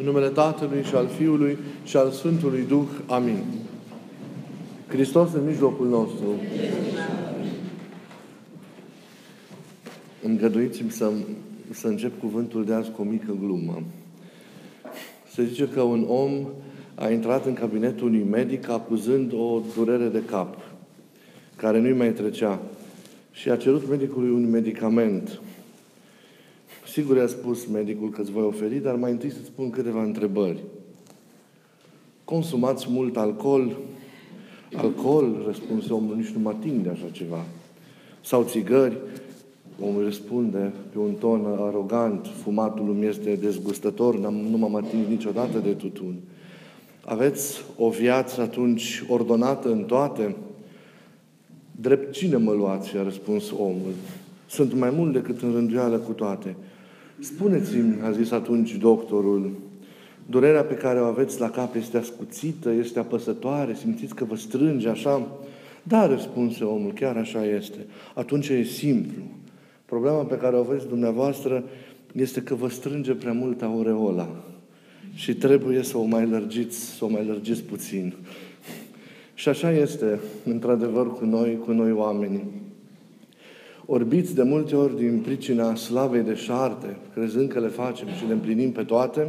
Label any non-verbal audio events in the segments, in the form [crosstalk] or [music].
În numele Tatălui și al Fiului și al Sfântului Duh. Amin. Hristos în mijlocul nostru. Îngăduiți-mi să, să încep cuvântul de azi cu o mică glumă. Se zice că un om a intrat în cabinetul unui medic acuzând o durere de cap, care nu-i mai trecea. Și a cerut medicului un medicament. Sigur i-a spus medicul că îți voi oferi, dar mai întâi să-ți spun câteva întrebări. Consumați mult alcool? Alcool, răspunse omul, nici nu mă ating de așa ceva. Sau țigări? Omul răspunde pe un ton arogant, fumatul îmi este dezgustător, nu m-am atins niciodată de tutun. Aveți o viață atunci ordonată în toate? Drept cine mă luați? a răspuns omul. Sunt mai mult decât în rânduială cu toate. Spuneți-mi, a zis atunci doctorul, durerea pe care o aveți la cap este ascuțită, este apăsătoare, simțiți că vă strânge așa? Da, răspunse omul, chiar așa este. Atunci e simplu. Problema pe care o aveți dumneavoastră este că vă strânge prea mult aureola și trebuie să o mai lărgiți, să o mai lărgiți puțin. Și așa este, într-adevăr, cu noi, cu noi oamenii orbiți de multe ori din pricina slavei de șarte, crezând că le facem și le împlinim pe toate,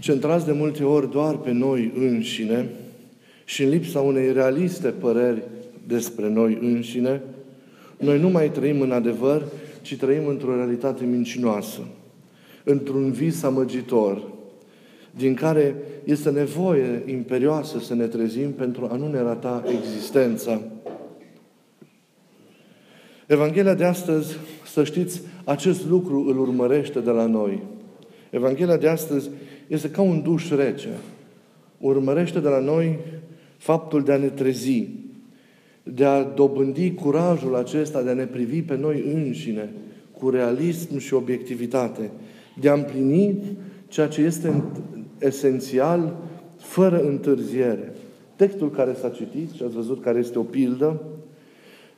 centrați de multe ori doar pe noi înșine și în lipsa unei realiste păreri despre noi înșine, noi nu mai trăim în adevăr, ci trăim într-o realitate mincinoasă, într-un vis amăgitor, din care este nevoie imperioasă să ne trezim pentru a nu ne rata existența Evanghelia de astăzi, să știți, acest lucru îl urmărește de la noi. Evanghelia de astăzi este ca un duș rece. Urmărește de la noi faptul de a ne trezi, de a dobândi curajul acesta de a ne privi pe noi înșine cu realism și obiectivitate, de a împlini ceea ce este esențial, fără întârziere. Textul care s-a citit și ați văzut care este o pildă,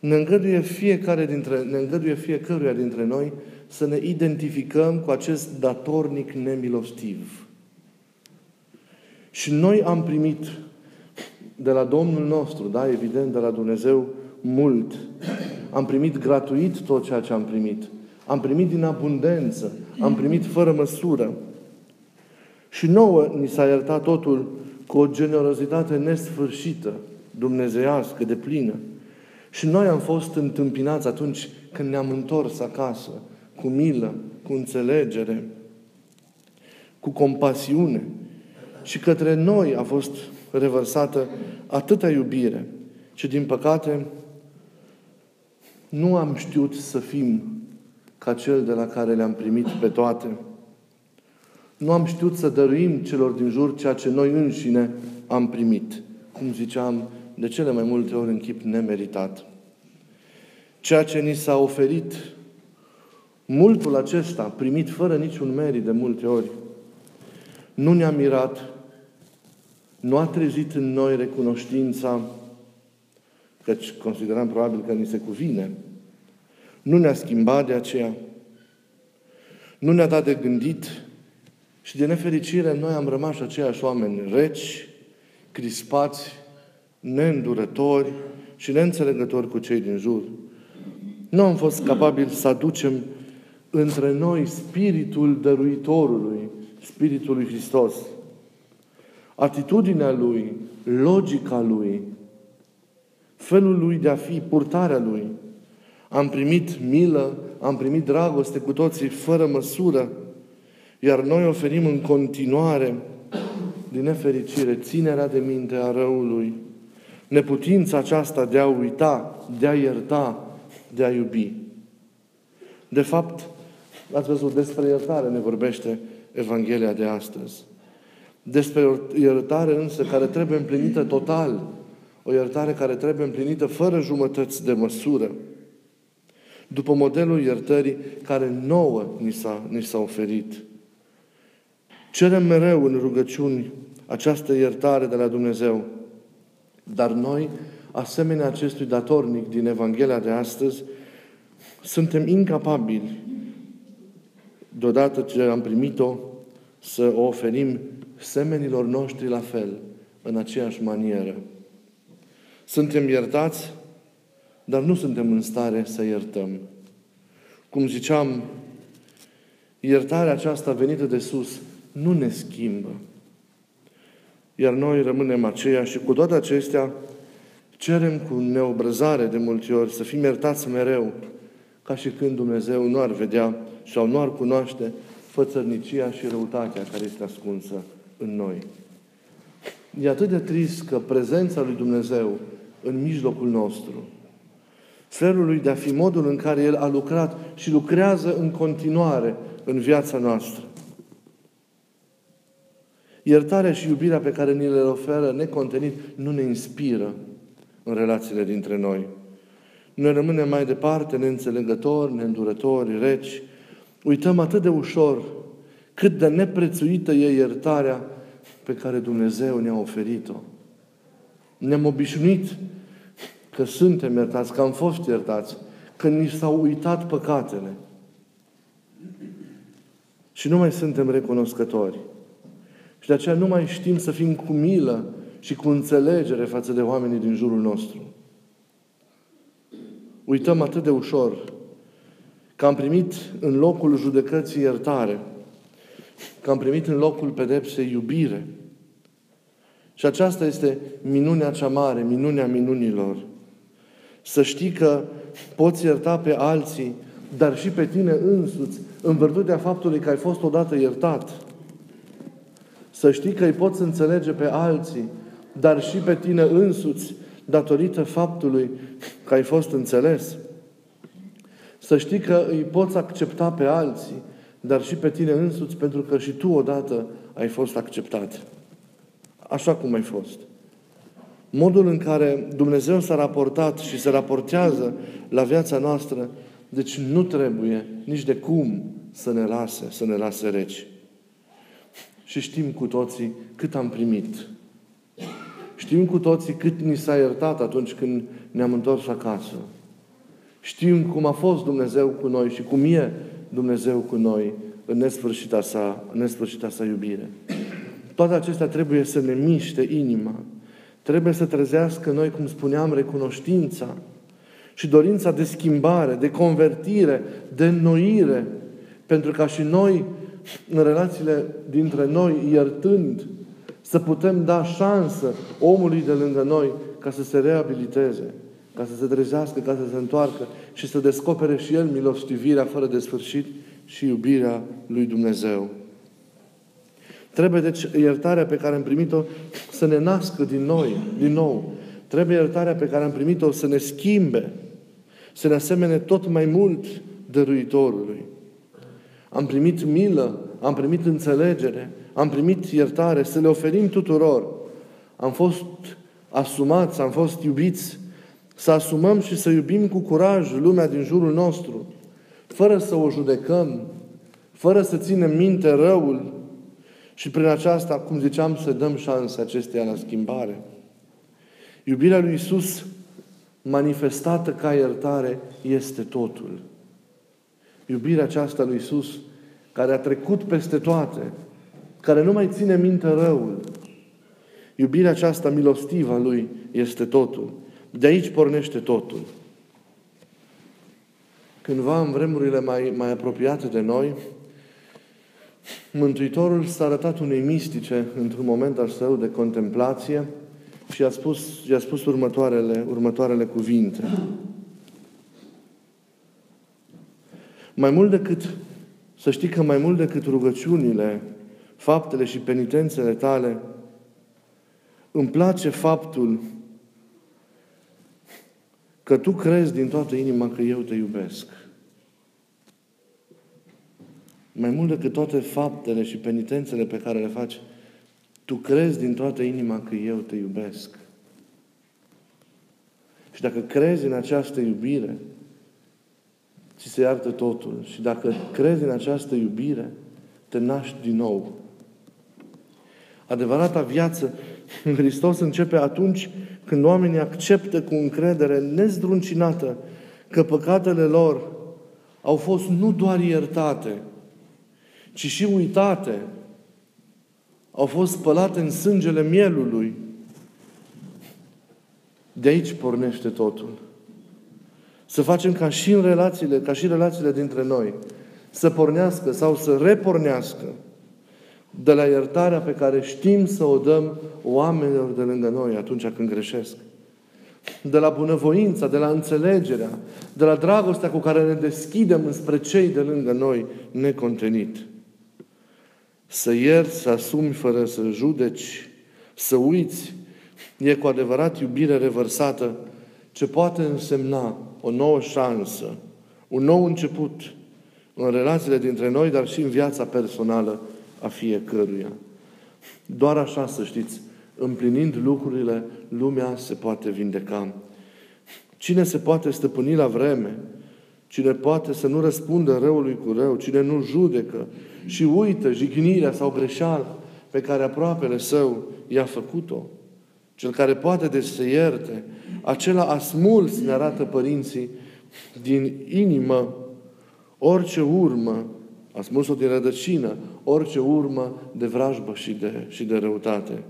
ne îngăduie fiecare dintre, ne îngăduie fiecăruia dintre noi să ne identificăm cu acest datornic nemilostiv. Și noi am primit de la Domnul nostru, da, evident, de la Dumnezeu, mult. Am primit gratuit tot ceea ce am primit. Am primit din abundență. Am primit fără măsură. Și nouă ni s-a iertat totul cu o generozitate nesfârșită, dumnezeiască, de plină. Și noi am fost întâmpinați atunci când ne-am întors acasă, cu milă, cu înțelegere, cu compasiune. Și către noi a fost revărsată atâta iubire. Și din păcate, nu am știut să fim ca cel de la care le-am primit pe toate. Nu am știut să dăruim celor din jur ceea ce noi înșine am primit. Cum ziceam, de cele mai multe ori în chip nemeritat. Ceea ce ni s-a oferit, multul acesta, primit fără niciun merit de multe ori, nu ne-a mirat, nu a trezit în noi recunoștința, căci consideram probabil că ni se cuvine, nu ne-a schimbat de aceea, nu ne-a dat de gândit și de nefericire noi am rămas aceiași oameni reci, crispați, neîndurători și neînțelegători cu cei din jur. Nu am fost capabili să aducem între noi spiritul dăruitorului, spiritul lui Hristos. Atitudinea lui, logica lui, felul lui de a fi, purtarea lui. Am primit milă, am primit dragoste cu toții fără măsură, iar noi oferim în continuare, din nefericire, ținerea de minte a răului, neputința aceasta de a uita, de a ierta, de a iubi. De fapt, ați văzut, despre iertare ne vorbește Evanghelia de astăzi. Despre iertare însă care trebuie împlinită total. O iertare care trebuie împlinită fără jumătăți de măsură. După modelul iertării care nouă ni s-a, ni s-a oferit. Cerem mereu în rugăciuni această iertare de la Dumnezeu. Dar noi, asemenea acestui datornic din Evanghelia de astăzi, suntem incapabili, deodată ce am primit-o, să o oferim semenilor noștri la fel, în aceeași manieră. Suntem iertați, dar nu suntem în stare să iertăm. Cum ziceam, iertarea aceasta venită de sus nu ne schimbă. Iar noi rămânem aceia și cu toate acestea cerem cu neobrăzare de multe ori să fim iertați mereu, ca și când Dumnezeu nu ar vedea sau nu ar cunoaște fățărnicia și răutatea care este ascunsă în noi. E atât de trist că prezența lui Dumnezeu în mijlocul nostru, felul lui de a fi modul în care El a lucrat și lucrează în continuare în viața noastră. Iertarea și iubirea pe care ni le oferă necontenit nu ne inspiră în relațiile dintre noi. Noi rămânem mai departe neînțelegători, neîndurători, reci. Uităm atât de ușor cât de neprețuită e iertarea pe care Dumnezeu ne-a oferit-o. Ne-am obișnuit că suntem iertați, că am fost iertați, că ni s-au uitat păcatele. Și nu mai suntem recunoscători. Și de aceea nu mai știm să fim cu milă și cu înțelegere față de oamenii din jurul nostru. Uităm atât de ușor că am primit în locul judecății iertare, că am primit în locul pedepsei iubire. Și aceasta este minunea cea mare, minunea minunilor. Să știi că poți ierta pe alții, dar și pe tine însuți, în virtutea faptului că ai fost odată iertat. Să știi că îi poți înțelege pe alții, dar și pe tine însuți, datorită faptului că ai fost înțeles. Să știi că îi poți accepta pe alții, dar și pe tine însuți, pentru că și tu odată ai fost acceptat. Așa cum ai fost. Modul în care Dumnezeu s-a raportat și se raportează la viața noastră, deci nu trebuie nici de cum să ne lase, să ne lase reci. Și știm cu toții cât am primit. Știm cu toții cât ni s-a iertat atunci când ne-am întors acasă. Știm cum a fost Dumnezeu cu noi și cum e Dumnezeu cu noi în nesfârșita sa, în nesfârșita sa iubire. Toate acestea trebuie să ne miște inima. Trebuie să trezească noi, cum spuneam, recunoștința și dorința de schimbare, de convertire, de înnoire, pentru ca și noi, în relațiile dintre noi, iertând, să putem da șansă omului de lângă noi ca să se reabiliteze, ca să se trezească, ca să se întoarcă și să descopere și el milostivirea fără de sfârșit și iubirea lui Dumnezeu. Trebuie deci iertarea pe care am primit-o să ne nască din noi, din nou. Trebuie iertarea pe care am primit-o să ne schimbe, să ne asemene tot mai mult dăruitorului. Am primit milă, am primit înțelegere, am primit iertare, să le oferim tuturor. Am fost asumați, am fost iubiți, să asumăm și să iubim cu curaj lumea din jurul nostru, fără să o judecăm, fără să ținem minte răul și prin aceasta, cum ziceam, să dăm șanse acesteia la schimbare. Iubirea lui Isus manifestată ca iertare este totul. Iubirea aceasta lui Isus, care a trecut peste toate, care nu mai ține minte răul. Iubirea aceasta milostivă a Lui este totul. De aici pornește totul. Cândva, în vremurile mai, mai apropiate de noi, Mântuitorul s-a arătat unei mistice într-un moment al său de contemplație și a spus, i-a spus următoarele, următoarele cuvinte. Mai mult decât, să știi că mai mult decât rugăciunile faptele și penitențele tale, îmi place faptul că tu crezi din toată inima că eu te iubesc. Mai mult decât toate faptele și penitențele pe care le faci, tu crezi din toată inima că eu te iubesc. Și dacă crezi în această iubire, ți se iartă totul. Și dacă crezi în această iubire, te naști din nou. Adevărata viață în [laughs] Hristos începe atunci când oamenii acceptă cu încredere nezdruncinată că păcatele lor au fost nu doar iertate, ci și uitate au fost spălate în sângele mielului. De aici pornește totul. Să facem ca și în relațiile, ca și relațiile dintre noi, să pornească sau să repornească de la iertarea pe care știm să o dăm oamenilor de lângă noi atunci când greșesc. De la bunăvoința, de la înțelegerea, de la dragostea cu care ne deschidem înspre cei de lângă noi necontenit. Să ierți, să asumi fără să judeci, să uiți, e cu adevărat iubire revărsată, ce poate însemna o nouă șansă, un nou început în relațiile dintre noi, dar și în viața personală a fiecăruia. Doar așa, să știți, împlinind lucrurile, lumea se poate vindeca. Cine se poate stăpâni la vreme? Cine poate să nu răspundă răului cu rău? Cine nu judecă și uită jignirea sau greșeala pe care aproapele său i-a făcut-o? Cel care poate de să ierte, acela a smuls, ne arată părinții, din inimă orice urmă, a smuls-o din rădăcină, orice urmă de vrajbă și de, și de răutate.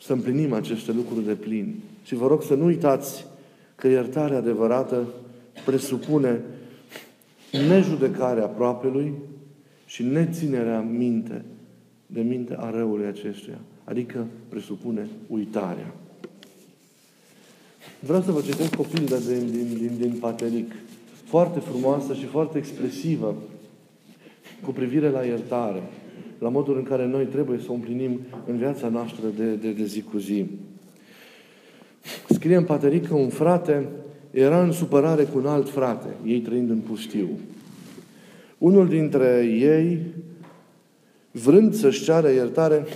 Să împlinim aceste lucruri de plin. Și vă rog să nu uitați că iertarea adevărată presupune nejudecarea aproapelui și neținerea minte de minte a răului acestuia. Adică presupune uitarea. Vreau să vă citesc o pildă din, din, din, din Pateric. Foarte frumoasă și foarte expresivă cu privire la iertare. La modul în care noi trebuie să o împlinim în viața noastră de, de, de zi cu zi. Scrie în Pateric că un frate era în supărare cu un alt frate, ei trăind în pustiu. Unul dintre ei, vrând să-și ceară iertare,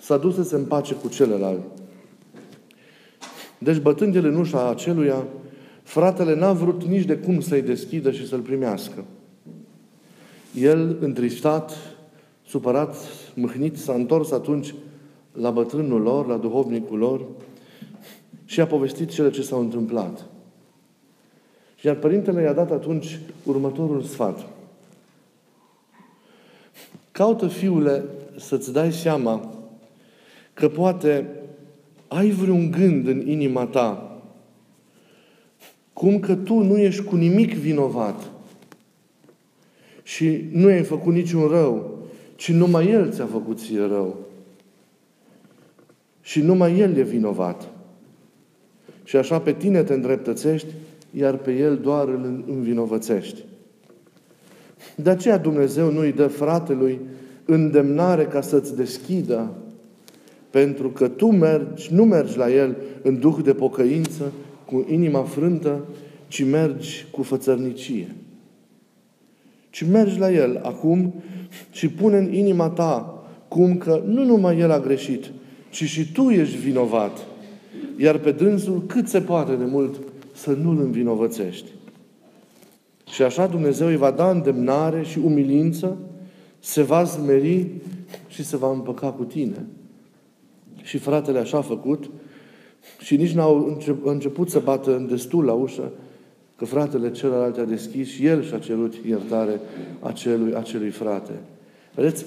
s-a dus să se împace cu celălalt. Deci, bătând el în ușa aceluia, fratele n-a vrut nici de cum să-i deschidă și să-l primească. El, întristat, supărat, mâhnit, s-a întors atunci la bătrânul lor, la duhovnicul lor și a povestit cele ce s-au întâmplat. Și iar părintele i-a dat atunci următorul sfat. Caută, fiule, să-ți dai seama că poate ai vreun gând în inima ta cum că tu nu ești cu nimic vinovat și nu ai făcut niciun rău, ci numai El ți-a făcut ție rău. Și numai El e vinovat. Și așa pe tine te îndreptățești, iar pe El doar îl învinovățești. De aceea Dumnezeu nu îi dă fratelui îndemnare ca să-ți deschidă pentru că tu mergi, nu mergi la El în duh de pocăință, cu inima frântă, ci mergi cu fățărnicie. Ci mergi la El acum și pune în inima ta cum că nu numai El a greșit, ci și tu ești vinovat. Iar pe dânsul cât se poate de mult să nu-L învinovățești. Și așa Dumnezeu îi va da îndemnare și umilință, se va smeri și se va împăca cu tine. Și fratele așa a făcut și nici n-au început să bată în destul la ușă, că fratele celălalt a deschis și el și-a cerut iertare acelui, acelui frate. Vedeți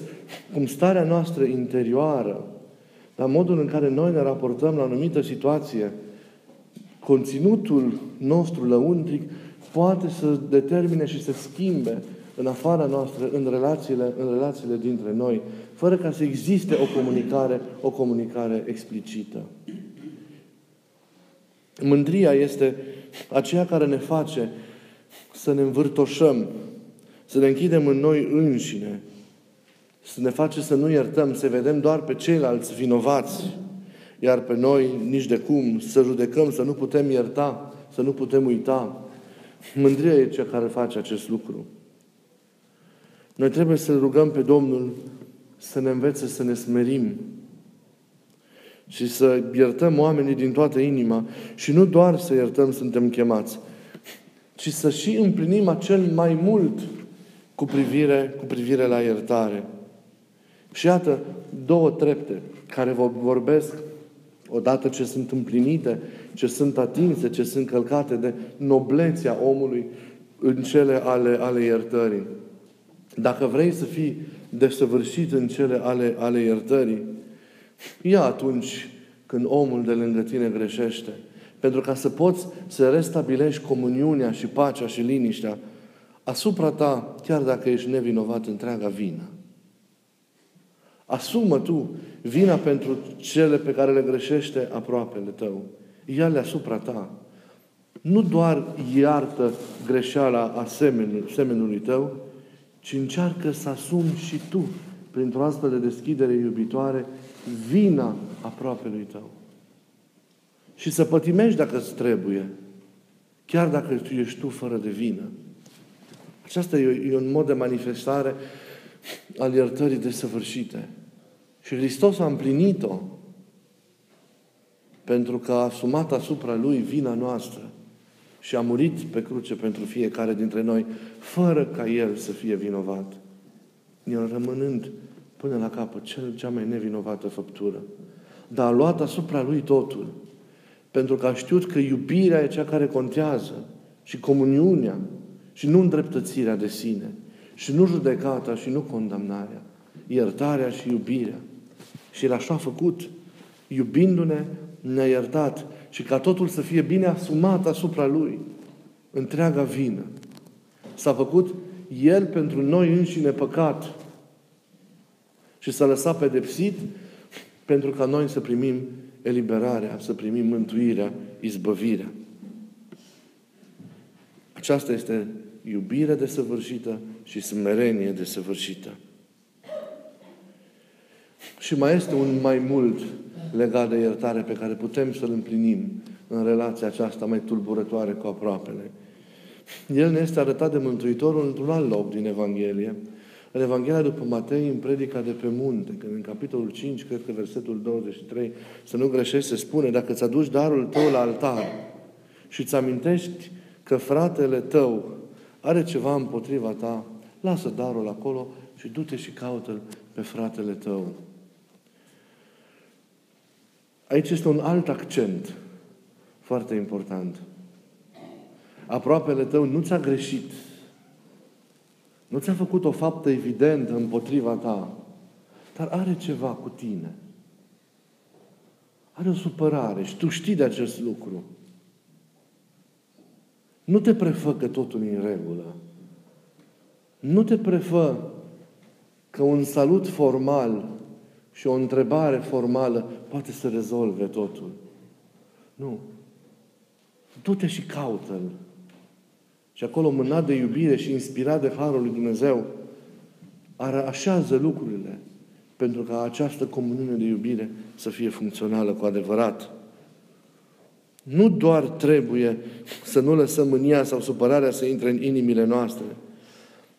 cum starea noastră interioară, la modul în care noi ne raportăm la o anumită situație, conținutul nostru lăuntric poate să determine și să schimbe în afara noastră, în relațiile, în relațiile dintre noi, fără ca să existe o comunicare, o comunicare explicită. Mândria este aceea care ne face să ne învârtoșăm, să ne închidem în noi înșine, să ne face să nu iertăm, să vedem doar pe ceilalți vinovați, iar pe noi nici de cum, să judecăm, să nu putem ierta, să nu putem uita. Mândria e cea care face acest lucru. Noi trebuie să rugăm pe Domnul să ne învețe să ne smerim și să iertăm oamenii din toată inima și nu doar să iertăm suntem chemați, ci să și împlinim acel mai mult cu privire, cu privire la iertare. Și iată două trepte care vorbesc odată ce sunt împlinite, ce sunt atinse, ce sunt călcate de noblețea omului în cele ale, ale iertării. Dacă vrei să fii desăvârșit în cele ale, ale iertării, ia atunci când omul de lângă tine greșește. Pentru ca să poți să restabilești comuniunea și pacea și liniștea asupra ta, chiar dacă ești nevinovat, întreaga vină. Asumă tu vina pentru cele pe care le greșește aproapele tău. Ia-le asupra ta. Nu doar iartă greșeala asemenului tău, ci încearcă să asumi și tu, printr-o astfel de deschidere iubitoare, vina aproapelui tău. Și să pătimești dacă îți trebuie, chiar dacă tu ești tu fără de vină. Aceasta e, e un mod de manifestare al iertării desăvârșite. Și Hristos a împlinit-o pentru că a asumat asupra Lui vina noastră și a murit pe cruce pentru fiecare dintre noi, fără ca El să fie vinovat. El rămânând până la capăt cel, cea mai nevinovată făptură. Dar a luat asupra Lui totul. Pentru că a știut că iubirea e cea care contează și comuniunea și nu îndreptățirea de sine și nu judecata și nu condamnarea, iertarea și iubirea. Și El așa a făcut, iubindu-ne, ne-a iertat și ca totul să fie bine asumat asupra Lui, întreaga vină. S-a făcut El pentru noi înșine păcat și s-a lăsat pedepsit pentru ca noi să primim eliberarea, să primim mântuirea, izbăvirea. Aceasta este iubire desăvârșită și smerenie desăvârșită. Și mai este un mai mult legat de iertare pe care putem să-l împlinim în relația aceasta mai tulburătoare cu aproapele. El ne este arătat de Mântuitorul într-un alt loc din Evanghelie, în Evanghelia după Matei, în predica de pe munte, când în capitolul 5, cred că versetul 23, să nu greșești, se spune, dacă îți aduci darul tău la altar și îți amintești că fratele tău are ceva împotriva ta, lasă darul acolo și du-te și caută-l pe fratele tău. Aici este un alt accent foarte important. Aproapele tău nu ți-a greșit. Nu ți-a făcut o faptă evidentă împotriva ta, dar are ceva cu tine. Are o supărare și tu știi de acest lucru. Nu te prefă că totul e în regulă. Nu te prefă că un salut formal și o întrebare formală poate să rezolve totul. Nu. Du-te și caută-L. Și acolo, mânat de iubire și inspirat de Harul lui Dumnezeu, așează lucrurile pentru ca această comuniune de iubire să fie funcțională cu adevărat. Nu doar trebuie să nu lăsăm mânia sau supărarea să intre în inimile noastre,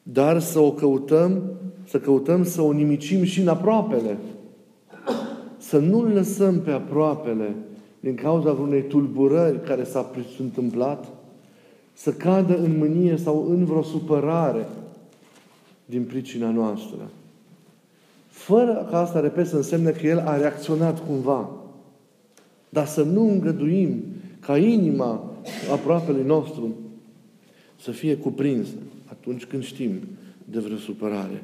dar să o căutăm, să căutăm să o nimicim și în aproapele. Să nu-l lăsăm pe aproapele din cauza unei tulburări care s-a întâmplat, să cadă în mânie sau în vreo supărare din pricina noastră. Fără ca asta, repet, să însemne că El a reacționat cumva. Dar să nu îngăduim ca inima aproapelui nostru să fie cuprinsă atunci când știm de vreo supărare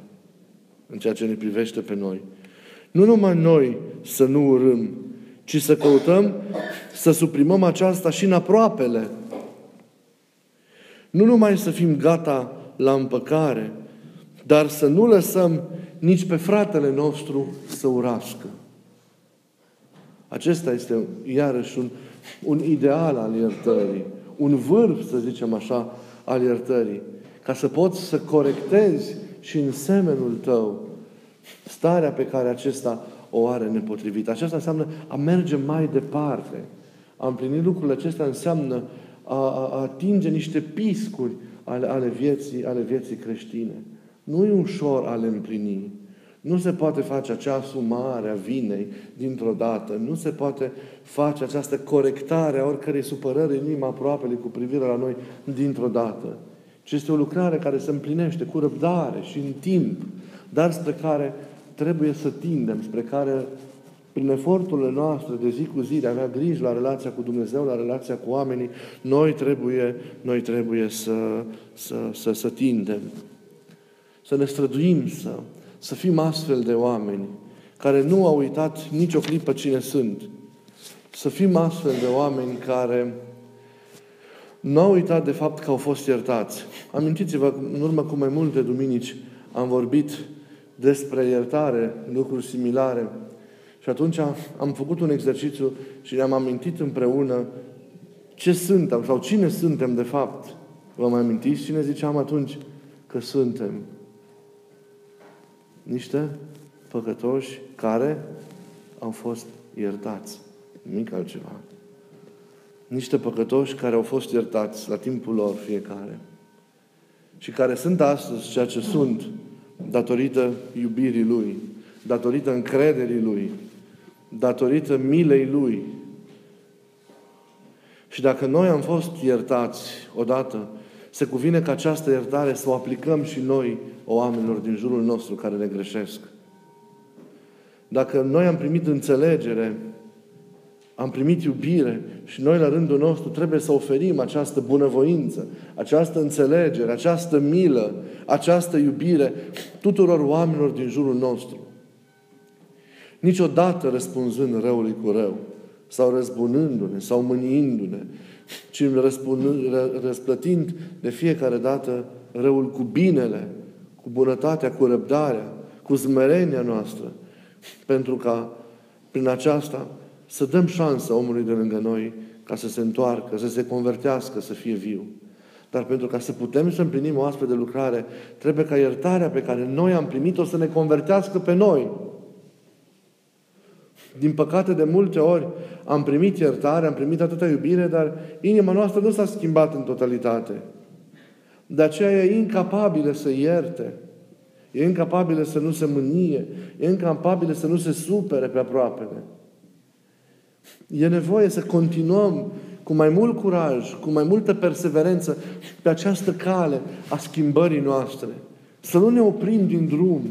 în ceea ce ne privește pe noi. Nu numai noi să nu urâm, ci să căutăm să suprimăm aceasta și în aproapele. Nu numai să fim gata la împăcare, dar să nu lăsăm nici pe fratele nostru să urască. Acesta este iarăși un, un ideal al iertării, un vârf, să zicem așa, al iertării. Ca să poți să corectezi și în semenul tău starea pe care acesta o are nepotrivită. Aceasta înseamnă a merge mai departe. A împlini lucrurile acestea înseamnă a, a, a atinge niște piscuri ale, ale, vieții, ale vieții creștine. Nu e ușor a le împlini. Nu se poate face acea asumare a vinei dintr-o dată. Nu se poate face această corectare a oricărei supărări în inima aproapele cu privire la noi dintr-o dată. Ci este o lucrare care se împlinește cu răbdare și în timp, dar spre care trebuie să tindem, spre care prin eforturile noastre de zi cu zi, de a avea grijă la relația cu Dumnezeu, la relația cu oamenii, noi trebuie, noi trebuie să, să, să, să tindem. Să ne străduim să, Să fim astfel de oameni care nu au uitat nicio clipă cine sunt. Să fim astfel de oameni care nu au uitat de fapt că au fost iertați. Amintiți-vă, în urmă cu mai multe duminici am vorbit despre iertare, lucruri similare. Și atunci am făcut un exercițiu și ne-am amintit împreună ce suntem sau cine suntem de fapt. Vă mai amintiți cine ziceam atunci? Că suntem niște păcătoși care au fost iertați. Nimic altceva. Niște păcătoși care au fost iertați la timpul lor fiecare. Și care sunt astăzi ceea ce sunt datorită iubirii Lui, datorită încrederii Lui, datorită milei Lui. Și dacă noi am fost iertați odată, se cuvine ca această iertare să o aplicăm și noi oamenilor din jurul nostru care ne greșesc. Dacă noi am primit înțelegere, am primit iubire și noi la rândul nostru trebuie să oferim această bunăvoință, această înțelegere, această milă, această iubire tuturor oamenilor din jurul nostru. Niciodată răspunzând răului cu rău, sau răzbunându-ne, sau mâniindu-ne, ci răsplătind de fiecare dată răul cu binele, cu bunătatea, cu răbdarea, cu smerenia noastră, pentru ca prin aceasta să dăm șansă omului de lângă noi ca să se întoarcă, să se convertească, să fie viu. Dar pentru ca să putem să împlinim o astfel de lucrare, trebuie ca iertarea pe care noi am primit-o să ne convertească pe noi. Din păcate, de multe ori am primit iertare, am primit atâta iubire, dar inima noastră nu s-a schimbat în totalitate. De aceea e incapabilă să ierte. E incapabilă să nu se mânie. E incapabilă să nu se supere pe aproapele. E nevoie să continuăm cu mai mult curaj, cu mai multă perseverență pe această cale a schimbării noastre. Să nu ne oprim din drum.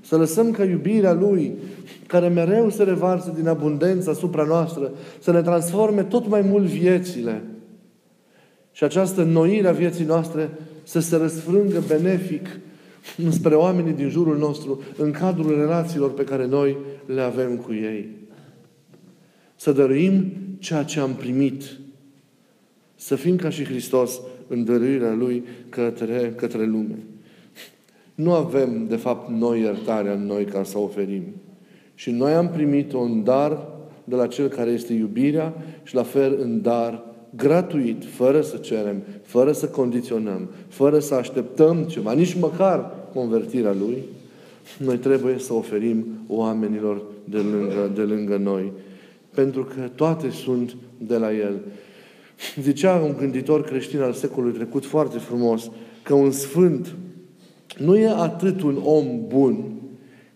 Să lăsăm ca iubirea Lui, care mereu se revarsă din abundență asupra noastră, să ne transforme tot mai mult viețile. Și această noire a vieții noastre să se răsfrângă benefic spre oamenii din jurul nostru, în cadrul relațiilor pe care noi le avem cu ei. Să dăruim ceea ce am primit. Să fim ca și Hristos în dăruirea Lui către, către lume. Nu avem, de fapt, noi iertarea în noi ca să oferim. Și noi am primit un dar de la Cel care este iubirea și la fel în dar gratuit, fără să cerem, fără să condiționăm, fără să așteptăm ceva, nici măcar convertirea Lui, noi trebuie să oferim oamenilor de lângă, de lângă noi. Pentru că toate sunt de la El. Zicea un gânditor creștin al secolului trecut foarte frumos că un sfânt nu e atât un om bun,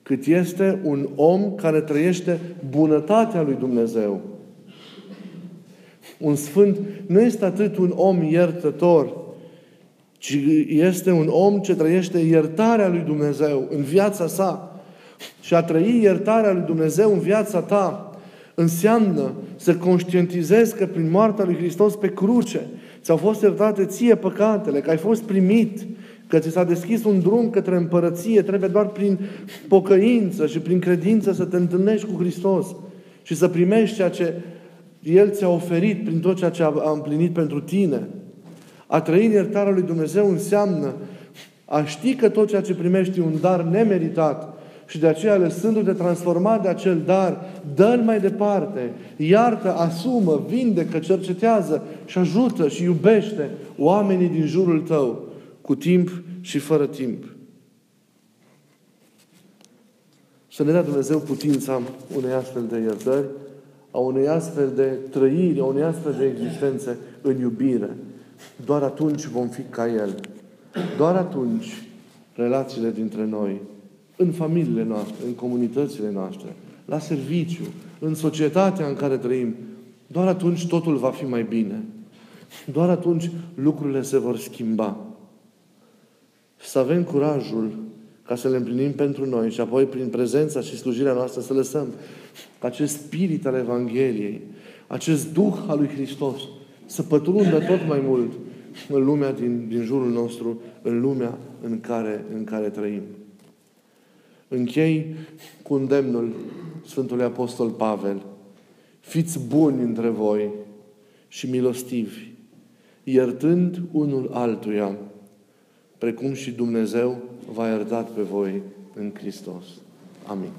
cât este un om care trăiește bunătatea lui Dumnezeu. Un sfânt nu este atât un om iertător, ci este un om ce trăiește iertarea lui Dumnezeu în viața sa. Și a trăi iertarea lui Dumnezeu în viața ta înseamnă să conștientizezi că prin moartea lui Hristos pe cruce ți-au fost iertate ție păcatele, că ai fost primit, că ți s-a deschis un drum către împărăție, trebuie doar prin pocăință și prin credință să te întâlnești cu Hristos și să primești ceea ce El ți-a oferit prin tot ceea ce a împlinit pentru tine. A trăi în iertarea lui Dumnezeu înseamnă a ști că tot ceea ce primești e un dar nemeritat și de aceea, lăsându-te transformat de acel dar, dă-l mai departe, iartă, asumă, vindecă, cercetează și ajută și iubește oamenii din jurul tău, cu timp și fără timp. Să ne dea Dumnezeu putința unei astfel de iertări, a unei astfel de trăiri, a unei astfel de existențe în iubire. Doar atunci vom fi ca El. Doar atunci relațiile dintre noi, în familiile noastre, în comunitățile noastre, la serviciu, în societatea în care trăim, doar atunci totul va fi mai bine. Doar atunci lucrurile se vor schimba. Să avem curajul ca să le împlinim pentru noi și apoi prin prezența și slujirea noastră să lăsăm acest spirit al Evangheliei, acest Duh al lui Hristos să pătrundă tot mai mult în lumea din, din jurul nostru, în lumea în care, în care trăim. Închei cu îndemnul Sfântului Apostol Pavel. Fiți buni între voi și milostivi, iertând unul altuia, precum și Dumnezeu v-a iertat pe voi în Hristos. Amin.